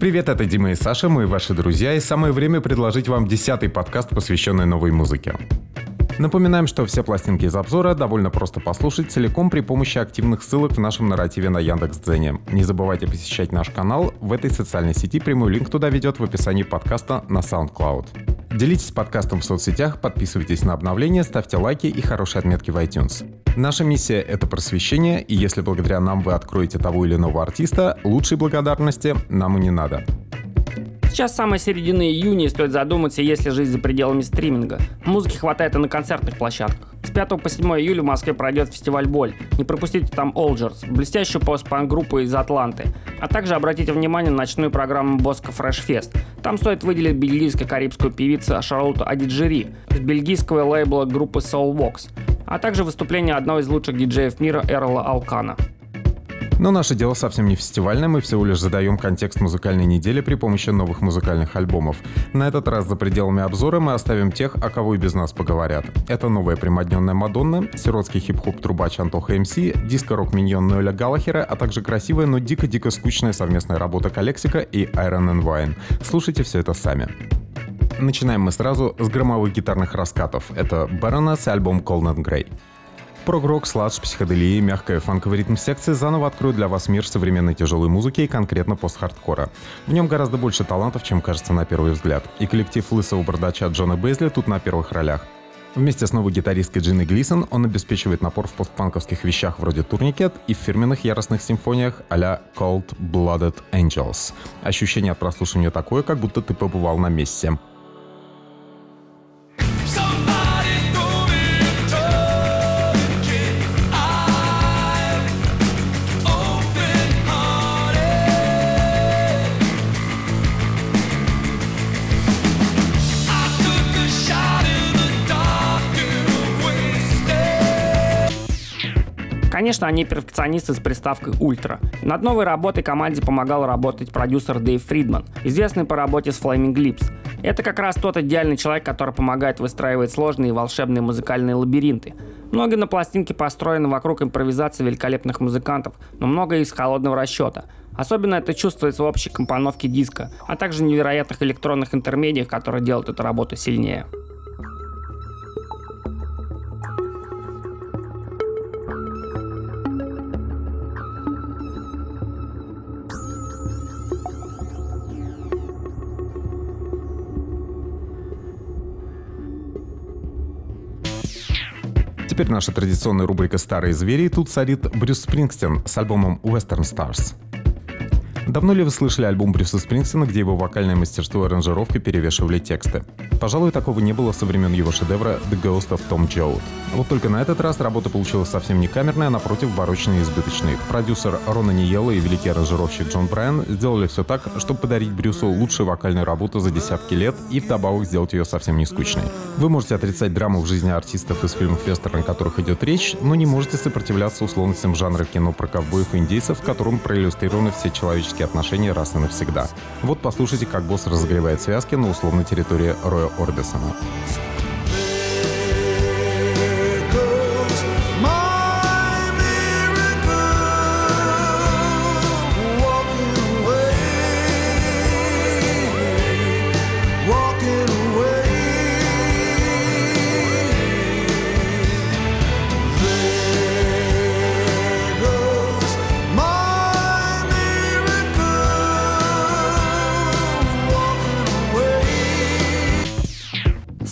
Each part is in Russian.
Привет, это Дима и Саша, мы ваши друзья, и самое время предложить вам десятый подкаст, посвященный новой музыке. Напоминаем, что все пластинки из обзора довольно просто послушать целиком при помощи активных ссылок в нашем нарративе на Яндекс.Дзене. Не забывайте посещать наш канал в этой социальной сети, прямой линк туда ведет в описании подкаста на SoundCloud. Делитесь подкастом в соцсетях, подписывайтесь на обновления, ставьте лайки и хорошие отметки в iTunes. Наша миссия — это просвещение, и если благодаря нам вы откроете того или иного артиста, лучшей благодарности нам и не надо. Сейчас самая середина июня, и стоит задуматься, есть ли жизнь за пределами стриминга. Музыки хватает и на концертных площадках. С 5 по 7 июля в Москве пройдет фестиваль «Боль». Не пропустите там Algiers, блестящую постпанк-группу из Атланты. А также обратите внимание на ночную программу Bosco Fresh Fest. Там стоит выделить бельгийско-карибскую певицу Шарлоту Адиджери с бельгийского лейбла группы Soulwax, а также выступление одного из лучших диджеев мира Эрола Алкана. Но наше дело совсем не фестивальное, мы всего лишь задаем контекст музыкальной недели при помощи новых музыкальных альбомов. На этот раз за пределами обзора мы оставим тех, о кого и без нас поговорят. Это новая примодненная Мадонна, сиротский хип-хоп трубач Антоха МС, диско-рок миньон Ноэля Галлахера, а также красивая, но дико-дико скучная совместная работа Калексика и Iron and Wine. Слушайте все это сами. Начинаем мы сразу с громовых гитарных раскатов. Это Baroness альбом Cold and Grey. Прогрок, сладж, психоделия и мягкая фанковый ритм секции заново откроют для вас мир современной тяжелой музыки и конкретно пост-хардкора. В нем гораздо больше талантов, чем кажется на первый взгляд. И коллектив лысого бардача Джона Бейзли тут на первых ролях. Вместе с новой гитаристкой Джинни Глисон он обеспечивает напор в постпанковских вещах вроде Турникет и в фирменных яростных симфониях а-ля Cold Blooded Angels. Ощущение от прослушивания такое, как будто ты побывал на месте. Конечно, они перфекционисты с приставкой «Ультра». Над новой работой команде помогал работать продюсер Дэйв Фридман, известный по работе с Flaming Lips. Это как раз тот идеальный человек, который помогает выстраивать сложные и волшебные музыкальные лабиринты. Многие на пластинке построены вокруг импровизации великолепных музыкантов, но многое из холодного расчета. Особенно это чувствуется в общей компоновке диска, а также невероятных электронных интермедиях, которые делают эту работу сильнее. Наша традиционная рубрика «Старые звери». Тут царит Брюс Спрингстен с альбомом «Western Stars». Давно ли вы слышали альбом Брюса Спрингстона, где его вокальное мастерство и аранжировка перевешивали тексты? Пожалуй, такого не было со времен его шедевра «The Ghost of Tom Joad». Вот только на этот раз работа получилась совсем не камерная, а напротив барочной и избыточной. Продюсер Рона Ниелла и великий аранжировщик Джон Брайан сделали все так, чтобы подарить Брюсу лучшую вокальную работу за десятки лет и вдобавок сделать ее совсем не скучной. Вы можете отрицать драму в жизни артистов из фильмов вестерн, о которых идет речь, но не можете сопротивляться условностям жанра кино про ковбоев и индейцев, в котором проиллюстрированы все человеческие отношения раз и навсегда. Вот послушайте, как босс разогревает связки на условной территории Роя Орбисона.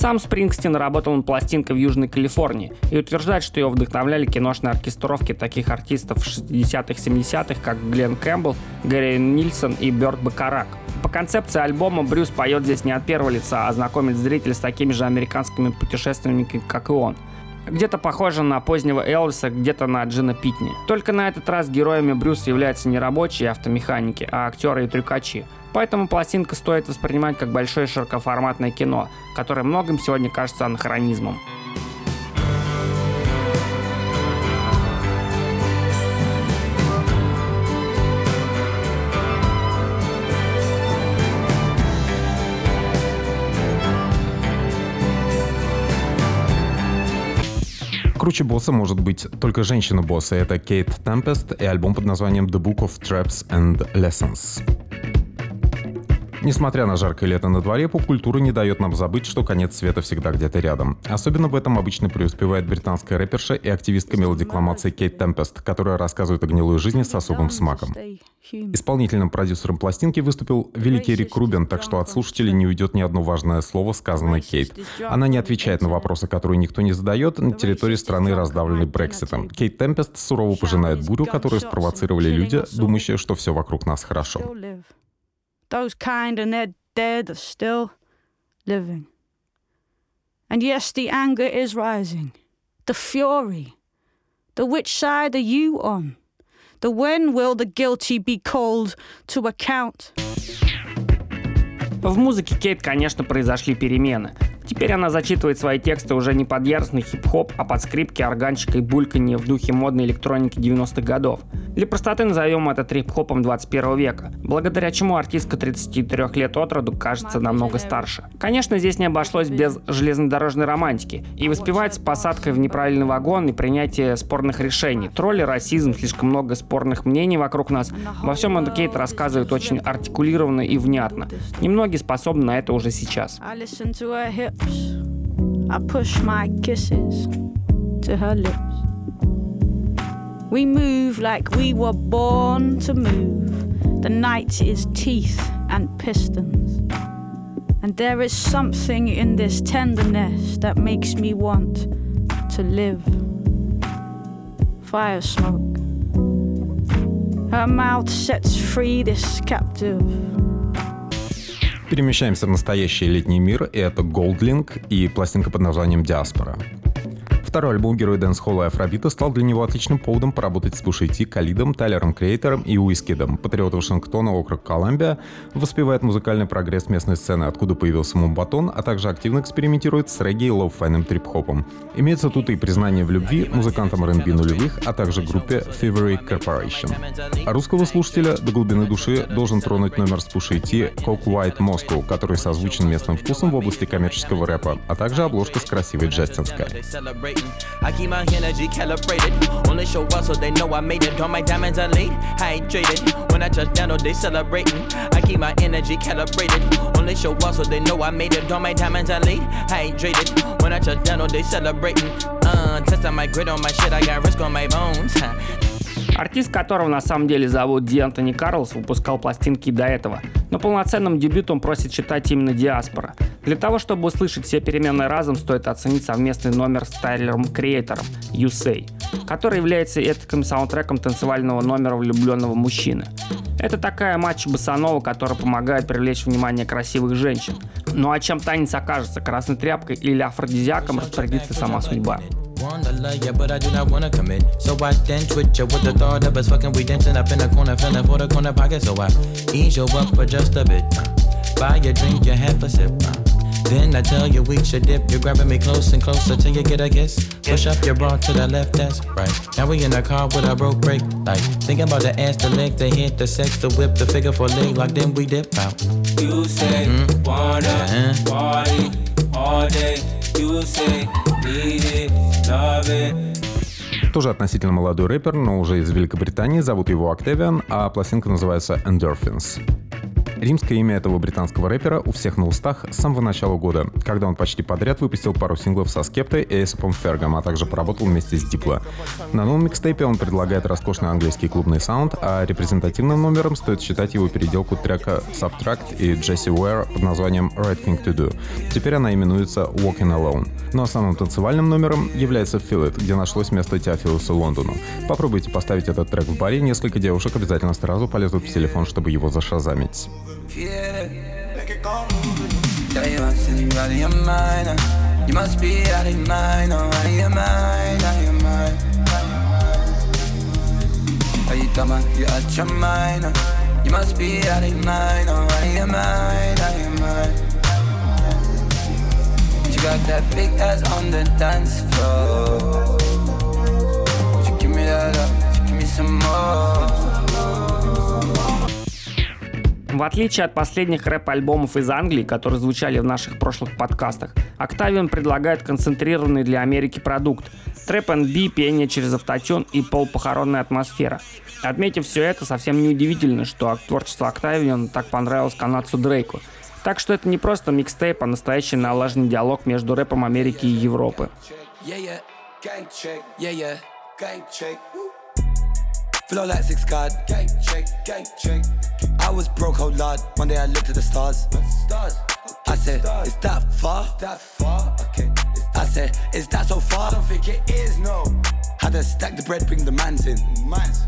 Сам Спрингстин работал над пластинкой в Южной Калифорнии и утверждает, что его вдохновляли киношные оркестровки таких артистов 60-х, 70-х, как Глен Кэмпбелл, Гэри Нильсон и Бёрд Бакарак. По концепции альбома Брюс поет здесь не от первого лица, а знакомит зрителя с такими же американскими путешественниками, как и он. Где-то похоже на позднего Элвиса, где-то на Джина Питни. Только на этот раз героями Брюса являются не рабочие автомеханики, а актеры и трюкачи. Поэтому пластинка стоит воспринимать как большое широкоформатное кино, которое многим сегодня кажется анахронизмом. Круче босса может быть только женщина-босса. Это Кейт Темпест и альбом под названием The Book of Traps and Lessons. Несмотря на жаркое лето на дворе, поп-культура не дает нам забыть, что конец света всегда где-то рядом. Особенно в этом обычно преуспевает британская рэперша и активистка мелодикламации Кейт Темпест, которая рассказывает о гнилой жизни с особым смаком. Исполнительным продюсером пластинки выступил великий Рик Рубин, так что от слушателей не уйдет ни одно важное слово, сказанное Кейт. Она не отвечает на вопросы, которые никто не задает, на территории страны, раздавленной Брекситом. Кейт Темпест сурово пожинает бурю, которую спровоцировали люди, думающие, что все вокруг нас хорошо. Those kind and they're dead are still living. And yes, the anger is rising. The fury. The which side are you on? The when will the guilty be called to account? В музыке Кейт, конечно, произошли перемены. Теперь она зачитывает свои тексты уже не под яростный хип-хоп, а под скрипки, органчика и бульканье в духе модной электроники 90-х годов. Для простоты назовем это трип-хопом 21 века, благодаря чему артистка 33 лет от роду кажется намного старше. Конечно, здесь не обошлось без железнодорожной романтики, и воспевается посадкой в неправильный вагон и принятие спорных решений. Тролли, расизм, слишком много спорных мнений вокруг нас. Во всем это Кейт рассказывает очень артикулированно и внятно. Немногие способны на это уже сейчас. I push my kisses to her lips. We move like we were born to move. The night is teeth and pistons. And there is something in this tenderness that makes me want to live. Fire smoke. Her mouth sets free this captive. Перемещаемся в настоящий летний мир, и это Goldlink и пластинка под названием «Диаспора». Второй альбом героя дэнс-холла и афробита стал для него отличным поводом поработать с Пушей Ти, Калидом, Тайлером Креатором и Уизкидом. Патриот Вашингтона, округ Колумбия, воспевает музыкальный прогресс местной сцены, откуда появился Мумбатон, а также активно экспериментирует с регги и лоу-файным трип-хопом. Имеется тут и признание в любви музыкантам R&B нулевых, а также группе Thievery Corporation. А русского слушателя до глубины души должен тронуть номер с Пушей Ти Coke White Moscow, который созвучен местным вкусом в области коммерческого рэпа, а также обложка с красивой Джастин Скай. I keep my energy calibrated. Only show up so they know I made it. All my diamonds are late, hydrated. When I touch down, oh, they celebrating. I keep my energy calibrated. Only show up so they know I made it. All my diamonds are late, hydrated. When I touch down, oh, they celebrating. Uh, test on my grit on my shit, I got risk on my bones. Артист, которого на самом деле зовут Ди Антони Карлс, выпускал пластинки до этого. Но полноценным дебютом просит читать именно «Диаспора». Для того, чтобы услышать все переменные разом, стоит оценить совместный номер с Тайлером Креатором «You Say», который является этаким саундтреком танцевального номера влюбленного мужчины. Это такая матч басанова, которая помогает привлечь внимание красивых женщин. Ну а чем танец окажется, красной тряпкой или афродизиаком, распорядится сама судьба. Wanna love ya, but I do not wanna commit. So I then twitch ya with the thought of us fucking. We dancing up in the corner, feeling for the corner pocket. So I ease you up for just a bit. Uh, buy a drink, you have a sip. Uh, then I tell you we should dip. You're grabbing me close and closer till you get a kiss. Push up your bra to the left, that's right. Now we in the car with a broke brake light. Thinking about the ass, the leg, the hit, the sex, the whip, the figure for leg lock. Then we dip out. You say mm-hmm. wanna uh-huh. party all day. You say need it. Тоже относительно молодой рэпер, но уже из Великобритании, зовут его Octavian, а пластинка называется Endorphins. Римское имя этого британского рэпера у всех на устах с самого начала года, когда он почти подряд выпустил пару синглов со Скептой и Эйсопом Фергом, а также поработал вместе с Дипло. На новом микстейпе он предлагает роскошный английский клубный саунд, а репрезентативным номером стоит считать его переделку трека Subtract и Jesse Ware под названием Right Thing To Do. Теперь она именуется Walking Alone. Ну а самым танцевальным номером является Feel It, где нашлось место Теофилусу Лондону. Попробуйте поставить этот трек в баре, несколько девушек обязательно сразу полезут в телефон, чтобы его zaszazamić. You must be out of your mind, oh, out of your mind, out of your mind. Are you dumb? You out your mind? You must be out of your mind, oh, out of your mind, out of your mind. You got that big ass on the dance floor. Would you give me that up? Would you give me some more? Отличие от последних рэп-альбомов из Англии, которые звучали в наших прошлых подкастах, Octavian предлагает концентрированный для Америки продукт. Трэп B, пение через автотюн и полпохоронная атмосфера. Отметив все это, совсем неудивительно, что творчество Octavian так понравилось канадцу Дрейку. Так что это не просто микстейп, а настоящий налаженный диалог между рэпом Америки и Европы. Flow like six card, gang check, gang check. I was broke, whole lot. One day I looked at the stars. Stars. I said, is that far? That far? Okay. I said, is that so far? I don't think it is, no. Had to stack the bread, bring the mans in. Mans.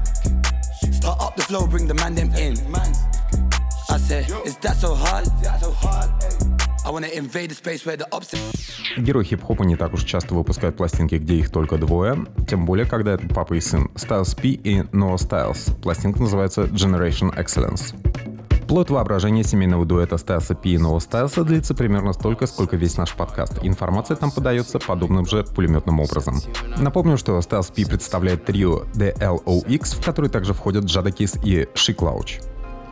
Start up the flow, bring the man them in. Mans. I said, is that so hard? That so hard? Герой хип-хопа не так уж часто выпускают пластинки, где их только двое, тем более, когда это папа и сын. Styles P и Noah Styles. Пластинка называется Generation Excellence. Плод воображения семейного дуэта Стаса Пи и Нового Стаса длится примерно столько, сколько весь наш подкаст. Информация там подается подобным же пулеметным образом. Напомню, что Стас Пи представляет трио DLOX, в который также входят Джадакис и Шиклауч.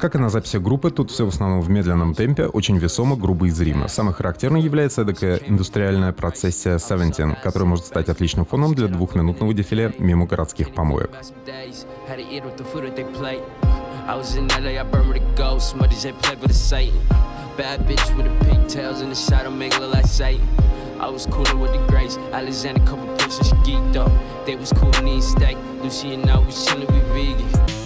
Как и на записи группы, тут все в основном в медленном темпе, очень весомо, грубо и зримо. Самой характерной является такая индустриальная процессия 17, которая может стать отличным фоном для двухминутного дефиле мимо городских помоек. Bad bitch with the pigtails in the shadow, make it look like Satan. I was coolin' with the Grace. Alexander, couple bitches, geeked up. They was cool, need steak. Lucy and I was chillin', we vegan.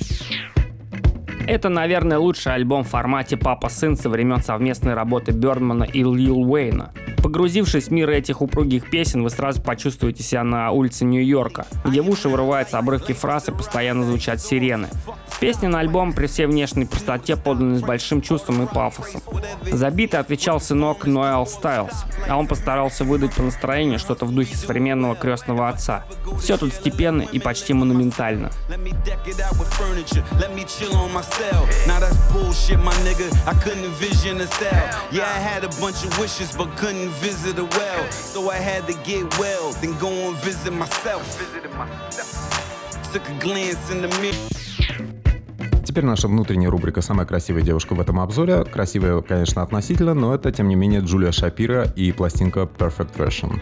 Это, наверное, лучший альбом в формате «Папа-сын» со времен совместной работы Бёрдмана и Лил Уэйна. Погрузившись в мир этих упругих песен, вы сразу почувствуете себя на улице Нью-Йорка, где в уши вырываются обрывки фраз и постоянно звучат сирены. Песни на альбом при всей внешней простоте поданы с большим чувством и пафосом. Забитый отвечал сынок Ноэл Стайлз, а он постарался выдать по настроению что-то в духе современного крестного отца. Все тут степенно и почти монументально. Took a glance in the mirror. Теперь наша внутренняя рубрика «Самая красивая девушка в этом обзоре». Красивая, конечно, относительно, но это, тем не менее, Джулия Шапира и пластинка Perfect Version.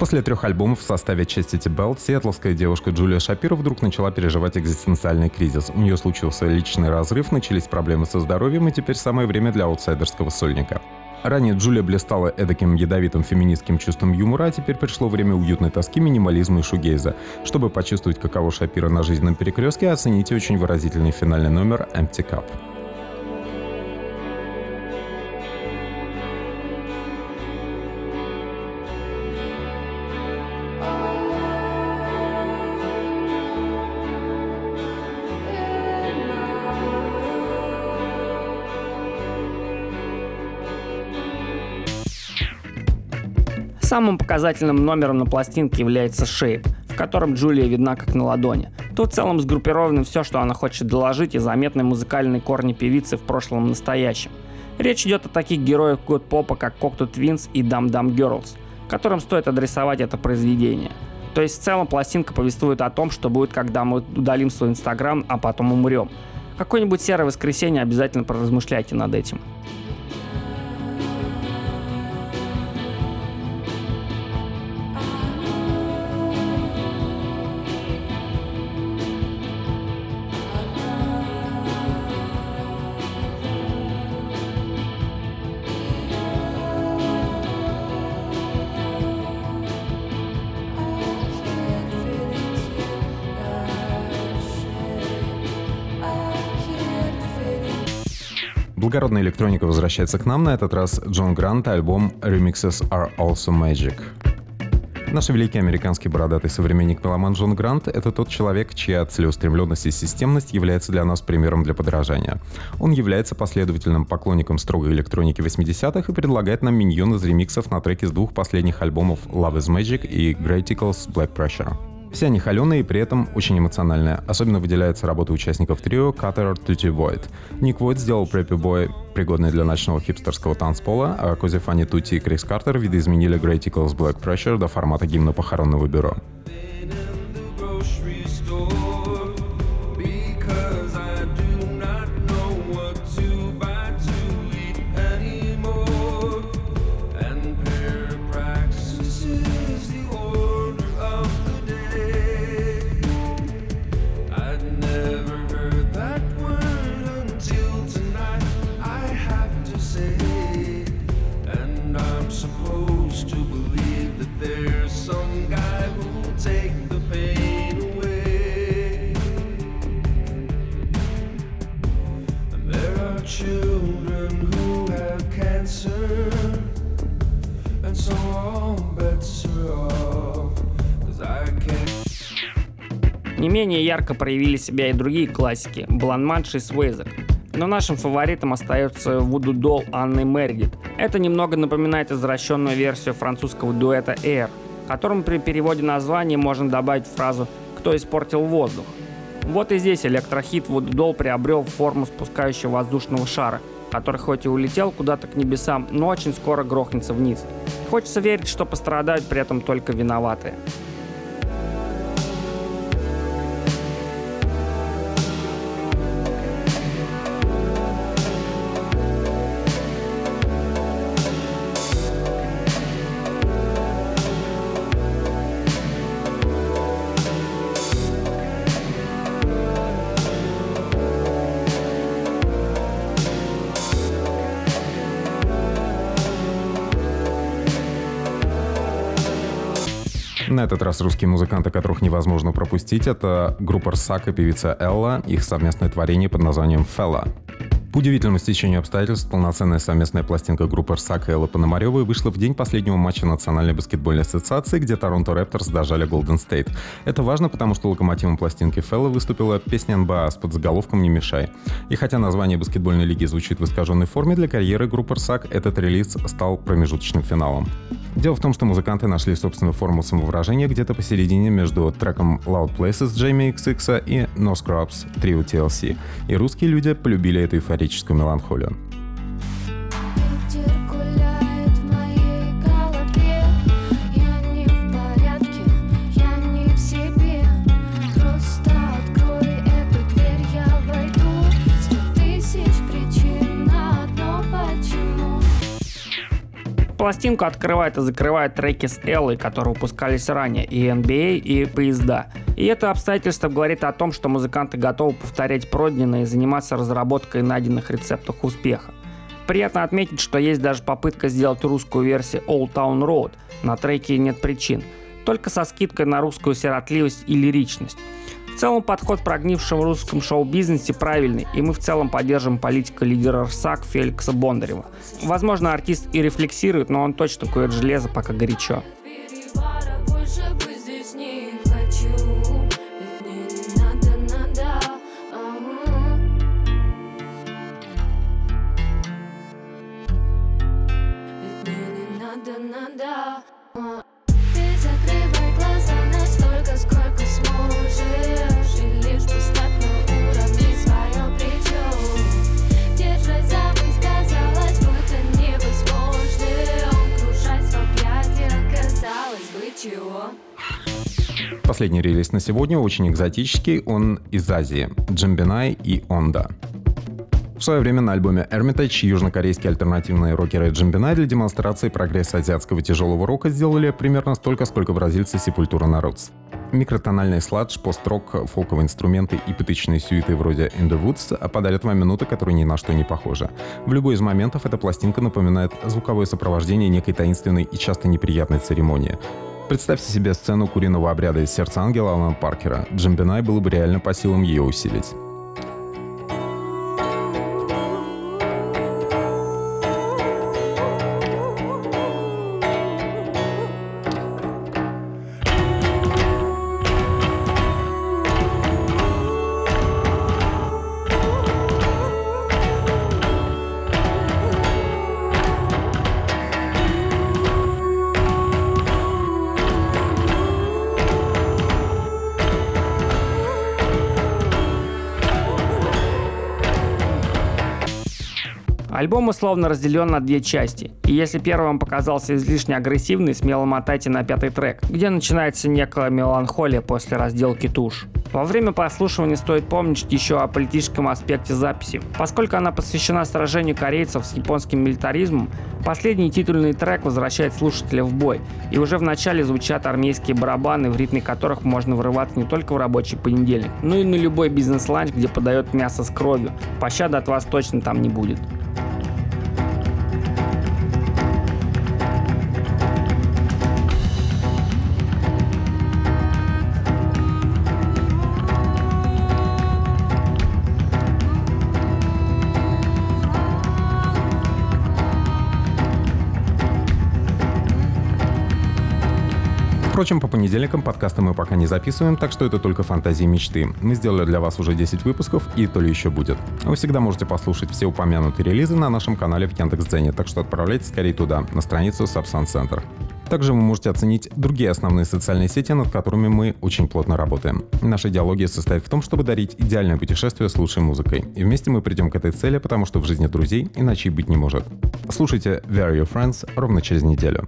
После трех альбомов в составе Chastity Belt сиэтловская девушка Джулия Шапира вдруг начала переживать экзистенциальный кризис. У нее случился личный разрыв, начались проблемы со здоровьем, и теперь самое время для аутсайдерского сольника. Ранее Джулия блистала эдаким ядовитым феминистским чувством юмора, а теперь пришло время уютной тоски, минимализма и шугейза. Чтобы почувствовать, каково Шапира на жизненном перекрестке, оцените очень выразительный финальный номер «Empty Cup». Самым показательным номером на пластинке является «Shape», в котором Джулия видна как на ладони. Тут в целом сгруппировано все, что она хочет доложить, и заметны музыкальные корни певицы в прошлом и настоящем. Речь идет о таких героях год попа, как Cocteau Twins и Dum Dum Girls, которым стоит адресовать это произведение. То есть в целом пластинка повествует о том, что будет, когда мы удалим свой инстаграм, а потом умрем. Какое-нибудь серое воскресенье обязательно поразмышляйте над этим. Благородная электроника возвращается к нам, на этот раз Джон Грант, альбом Remixes Are Also Magic. Наш великий американский бородатый современник Меломан Джон Грант — это тот человек, чья целеустремленность и системность является для нас примером для подражания. Он является последовательным поклонником строгой электроники 80-х и предлагает нам миньон из ремиксов на треки с двух последних альбомов Love is Magic и Greaticals Black Pressure. Все они холеные и при этом очень эмоциональные. Особенно выделяется работа участников трио Cutter Tutti Void. Ник Войд сделал Preppy Boy пригодный для ночного хипстерского танцпола, а Кози Фанни Тути и Крис Картер видоизменили Great Eagles Black Pressure до формата гимна похоронного бюро. Менее ярко проявили себя и другие классики – Бланманш и Свейзек. Но нашим фаворитом остается Вуду Дол Анны Мередит. Это немного напоминает извращенную версию французского дуэта Air, которым при переводе названия можно добавить фразу «Кто испортил воздух?». Вот и здесь электрохит Вуду Дол приобрел форму спускающего воздушного шара, который хоть и улетел куда-то к небесам, но очень скоро грохнется вниз. Хочется верить, что пострадают при этом только виноватые. На этот раз русские музыканты, которых невозможно пропустить, это группа Рсак и певица Элла, их совместное творение под названием «Фелла». По удивительному стечению обстоятельств, полноценная совместная пластинка группы Рсак и Эллы Пономаревой вышла в день последнего матча Национальной баскетбольной ассоциации, где Торонто Рэпторс дожали Голден Стейт. Это важно, потому что локомотивом пластинки Фелла выступила песня НБА с подзаголовком «Не мешай». И хотя название баскетбольной лиги звучит в искаженной форме, для карьеры группы Рсак этот релиз стал промежуточным финалом. Дело в том, что музыканты нашли собственную форму самовыражения где-то посередине между треком Loud Places Джейми XX и No Scrubs Trio TLC. И русские люди полюбили эту эйфорическую меланхолию. Пластинку открывает и закрывает треки с Эллой, которые выпускались ранее, и NBA, и поезда. И это обстоятельство говорит о том, что музыканты готовы повторять пройденное и заниматься разработкой найденных рецептов успеха. Приятно отметить, что есть даже попытка сделать русскую версию Old Town Road. На треке нет причин. Только со скидкой на русскую сиротливость и лиричность. В целом подход в русском шоу-бизнесе правильный, и мы в целом поддержим политику лидера РСАК Феликса Бондарева. Возможно, артист и рефлексирует, но он точно кует железо, пока горячо. Последний релиз на сегодня очень экзотический, он из Азии. Джамбинай и Онда. В свое время на альбоме Hermitage южнокорейские альтернативные рокеры Джамбинай для демонстрации прогресса азиатского тяжелого рока сделали примерно столько, сколько бразильцы Сепультура Народс. Микротональный сладж, пост-рок, фолковые инструменты и пыточные сюиты вроде In the Woods подарят вам минуты, которые ни на что не похожи. В любой из моментов эта пластинка напоминает звуковое сопровождение некой таинственной и часто неприятной церемонии. Представьте себе сцену куриного обряда из «Сердца ангела» Алана Паркера. Джамбинай было бы реально по силам ее усилить. Альбом условно разделен на две части. И если первый вам показался излишне агрессивный, смело мотайте на пятый трек, где начинается некая меланхолия после разделки туш. Во время прослушивания стоит помнить еще о политическом аспекте записи. Поскольку она посвящена сражению корейцев с японским милитаризмом, последний титульный трек возвращает слушателя в бой, и уже в начале звучат армейские барабаны, в ритме которых можно врываться не только в рабочий понедельник, но и на любой бизнес-ланч, где подает мясо с кровью. Пощады от вас точно там не будет. Впрочем, по понедельникам подкасты мы пока не записываем, так что это только фантазии мечты. Мы сделали для вас уже 10 выпусков, и то ли еще будет. Вы всегда можете послушать все упомянутые релизы на нашем канале в Яндекс.Дзене, так что отправляйтесь скорее туда, на страницу Subsan Center. Также вы можете оценить другие основные социальные сети, над которыми мы очень плотно работаем. Наша идеология состоит в том, чтобы дарить идеальное путешествие с лучшей музыкой. И вместе мы придем к этой цели, потому что в жизни друзей иначе быть не может. Слушайте Where Are Your Friends ровно через неделю.